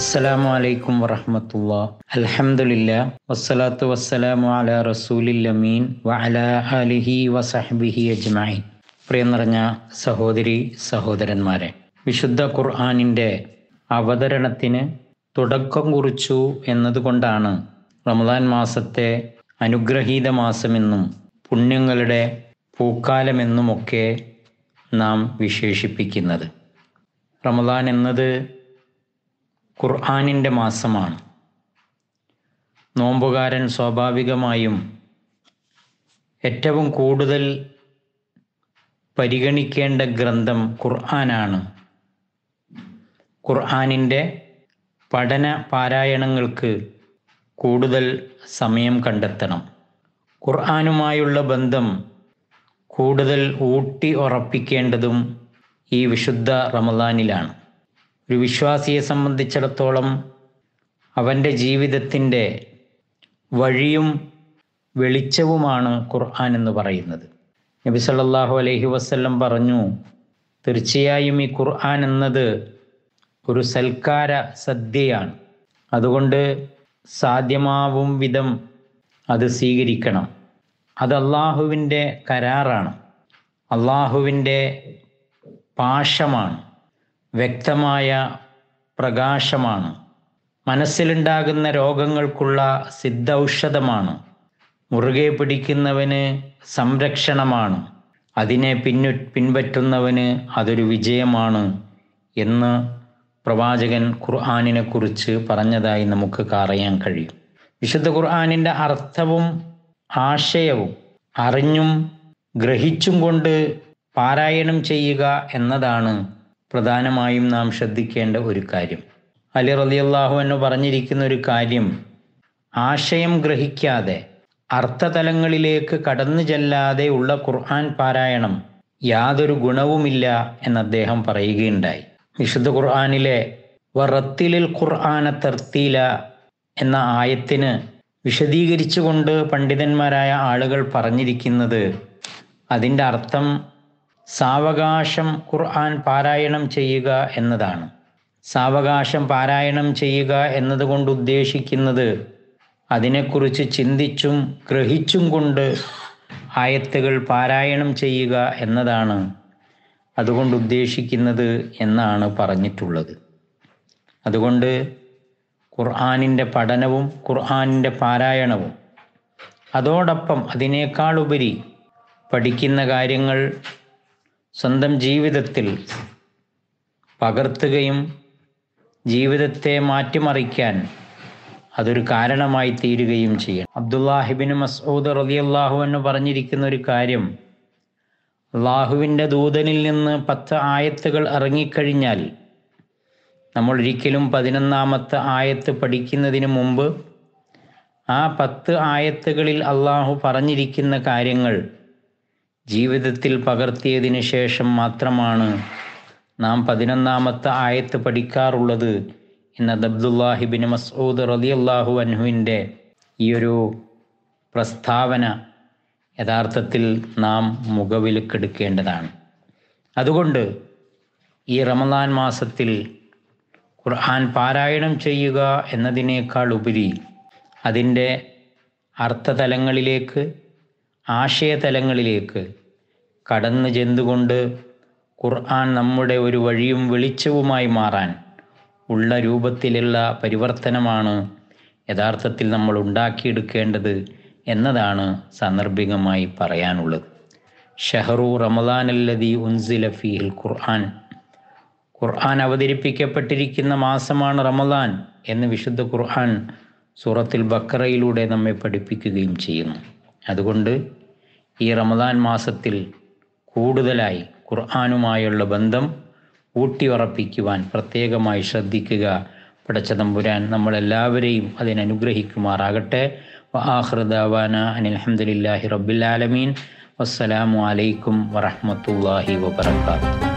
അസ്സലാമു അലൈക്കും വറഹമത്തുള്ള. അൽഹംദുലില്ലാ. വസ്സലാത്തു വസ്സലാമു അല റസൂലില്ലമീൻ വഅല ആലിഹി വസഹ്ബിഹി അജ്മഈൻ. പ്രിയം നിറഞ്ഞ സഹോദരി സഹോദരന്മാരെ വിശുദ്ധ ഖുർആാനിന്റെ അവതരണത്തിന് തുടക്കം കുറിച്ചു എന്നതുകൊണ്ടാണ് റമദാൻ മാസത്തെ അനുഗ്രഹീത മാസമെന്നും പുണ്യങ്ങളുടെ പൂക്കാലമെന്നുമൊക്കെ നാം വിശേഷിപ്പിക്കുന്നത്. റമദാൻ എന്നത് ഖുർആാനിന്റെ മാസമാണ്. നോമ്പുകാരൻ സ്വാഭാവികമായും ഏറ്റവും കൂടുതൽ പരിഗണിക്കേണ്ട ഗ്രന്ഥം ഖുർആനാണ്. ഖുർആാനിന്റെ പഠന പാരായണങ്ങൾക്ക് കൂടുതൽ സമയം കണ്ടെത്തണം. ഖുർആാനുമായുള്ള ബന്ധം കൂടുതൽ ഊട്ടി ഉറപ്പിക്കേണ്ടതും ഈ വിശുദ്ധ റമദാനിലാണ്. ഒരു വിശ്വാസിയെ സംബന്ധിച്ചിടത്തോളം അവന്റെ ജീവിതത്തിന്റെ വഴിയും വെളിച്ചവുമാണ് ഖുർആൻ എന്ന് പറയുന്നത്. നബി സല്ലല്ലാഹു അലൈഹി വസല്ലം പറഞ്ഞു തീർച്ചയായും ഈ ഖുർആൻ എന്നത് ഒരു സൽക്കാര സദ്യയാണ്. അതുകൊണ്ട് സാധ്യമാവും വിധം അത് സ്വീകരിക്കണം. അത് അള്ളാഹുവിന്റെ കരാറാണ്. അള്ളാഹുവിന്റെ പാശമാണ് വ്യക്തമായ പ്രകാശമാണ്. മനസ്സിലുണ്ടാകുന്ന രോഗങ്ങൾക്കുള്ള സിദ്ധൌഷധമാണ്. മുറുകെ പിടിക്കുന്നവന് സംരക്ഷണമാണ്. അതിനെ പിന്നു പിൻപറ്റുന്നവന് അതൊരു വിജയമാണ് എന്ന് പ്രവാചകൻ ഖുർആാനിനെ കുറിച്ച് പറഞ്ഞതായി നമുക്ക് അറിയാൻ കഴിയും. വിശുദ്ധ ഖുർആാനിന്റെ അർത്ഥവും ആശയവും അറിഞ്ഞും ഗ്രഹിച്ചും കൊണ്ട് പാരായണം ചെയ്യുക എന്നതാണ് പ്രധാനമായും നാം ശ്രദ്ധിക്കേണ്ട ഒരു കാര്യം. അലി റലിയല്ലാഹു എന്ന് പറഞ്ഞിരിക്കുന്ന ഒരു കാര്യം ആശയം ഗ്രഹിക്കാതെ അർത്ഥതലങ്ങളിലേക്ക് കടന്നു ചെല്ലാതെ ഉള്ള ഖുർആൻ പാരായണം യാതൊരു ഗുണവുമില്ല എന്ന് അദ്ദേഹം പറയുകയുണ്ടായി. വിശുദ്ധ ഖുർആാനിലെ വറത്തിലിൽ ഖുർആന തർത്തീല എന്ന ആയത്തിന് വിശദീകരിച്ചുകൊണ്ട് പണ്ഡിതന്മാരായ ആളുകൾ പറഞ്ഞിരിക്കുന്നത് അതിന്റെ അർത്ഥം സാവകാശം ഖുർആൻ പാരായണം ചെയ്യുക എന്നതാണ്. സാവകാശം പാരായണം ചെയ്യുക എന്നതുകൊണ്ട് ഉദ്ദേശിക്കുന്നത് അതിനെക്കുറിച്ച് ചിന്തിച്ചും ഗ്രഹിച്ചും കൊണ്ട് ആയത്തുകൾ പാരായണം ചെയ്യുക എന്നതാണ്. അതുകൊണ്ട് ഉദ്ദേശിക്കുന്നത് എന്നാണ് പറഞ്ഞിട്ടുള്ളത്. അതുകൊണ്ട് ഖുർആാനിന്റെ പഠനവും ഖുർആാനിന്റെ പാരായണവും അതോടൊപ്പം അതിനേക്കാളുപരി പഠിക്കുന്ന കാര്യങ്ങൾ സ്വന്തം ജീവിതത്തിൽ പകർത്തുകയും ജീവിതത്തെ മാറ്റിമറിക്കാൻ അതൊരു കാരണമായി തീരുകയും ചെയ്യണം. അബ്ദുല്ലാഹിബിൻ മസൂദ് റലിയല്ലാഹു എന്ന് പറഞ്ഞിരിക്കുന്ന ഒരു കാര്യം അള്ളാഹുവിന്റെ ദൂതനിൽ നിന്ന് പത്ത് ആയത്തുകൾ ഇറങ്ങിക്കഴിഞ്ഞാൽ നമ്മൾ ഒരിക്കലും പതിനൊന്നാമത്തെ ആയത്ത് പഠിക്കുന്നതിന് മുമ്പ് ആ പത്ത് ആയത്തുകളിൽ അള്ളാഹു പറഞ്ഞിരിക്കുന്ന കാര്യങ്ങൾ ജീവിതത്തിൽ പകർത്തിയതിന് ശേഷം മാത്രമാണ് നാം പതിനൊന്നാമത്തെ ആയത്ത് പഠിക്കാറുള്ളത് എന്ന അബ്ദുല്ലാഹിബിൻ മസൂദ് അള്ളാഹു അൻഹുവിന്റെ ഈയൊരു പ്രസ്താവന യഥാർത്ഥത്തിൽ നാം മുഖവിലക്കെടുക്കേണ്ടതാണ് അതുകൊണ്ട് ഈ റമദാൻ മാസത്തിൽ ഖുർആൻ പാരായണം ചെയ്യുക എന്നതിനേക്കാൾ ഉപരി അതിന്റെ അർത്ഥതലങ്ങളിലേക്ക് ആശയതലങ്ങളിലേക്ക് കടന്നു ചെന്നുകൊണ്ട് ഖുർആൻ നമ്മുടെ ഒരു വഴിയും വെളിച്ചവുമായി മാറാൻ ഉള്ള രൂപത്തിലുള്ള പരിവർത്തനമാണ് യഥാർത്ഥത്തിൽ നമ്മൾ ഉണ്ടാക്കിയെടുക്കേണ്ടത് എന്നതാണ് സന്ദർഭികമായി പറയാനുള്ളത്. ഷഹറു റമദാനല്ലതി ഉൻസില ഫീഹിൽ ഖുർആൻ. ഖുർആൻ അവതരിപ്പിക്കപ്പെട്ടിരിക്കുന്ന മാസമാണ് റമദാൻ എന്ന് വിശുദ്ധ ഖുർആൻ സൂറത്തിൽ ബക്കറയിലൂടെ നമ്മെ പഠിപ്പിക്കുകയും ചെയ്യുന്നു. അതുകൊണ്ട് ഈ റമദാൻ മാസത്തിൽ കൂടുതലായി ഖുർആാനുമായുള്ള ബന്ധം ഊട്ടിയുറപ്പിക്കുവാൻ പ്രത്യേകമായി ശ്രദ്ധിക്കുക. പടച്ച തമ്പുരാൻ നമ്മളെല്ലാവരെയും അതിനനുഗ്രഹിക്കുമാറാകട്ടെ വാഹൃദാന അനിൽഹമ്മദില്ലാഹി റബ്ബിൽ ആലമീൻ. വസ്സലാമു അലൈക്കും വറഹ്മത്തുള്ളാഹി വബറകാതുഹു.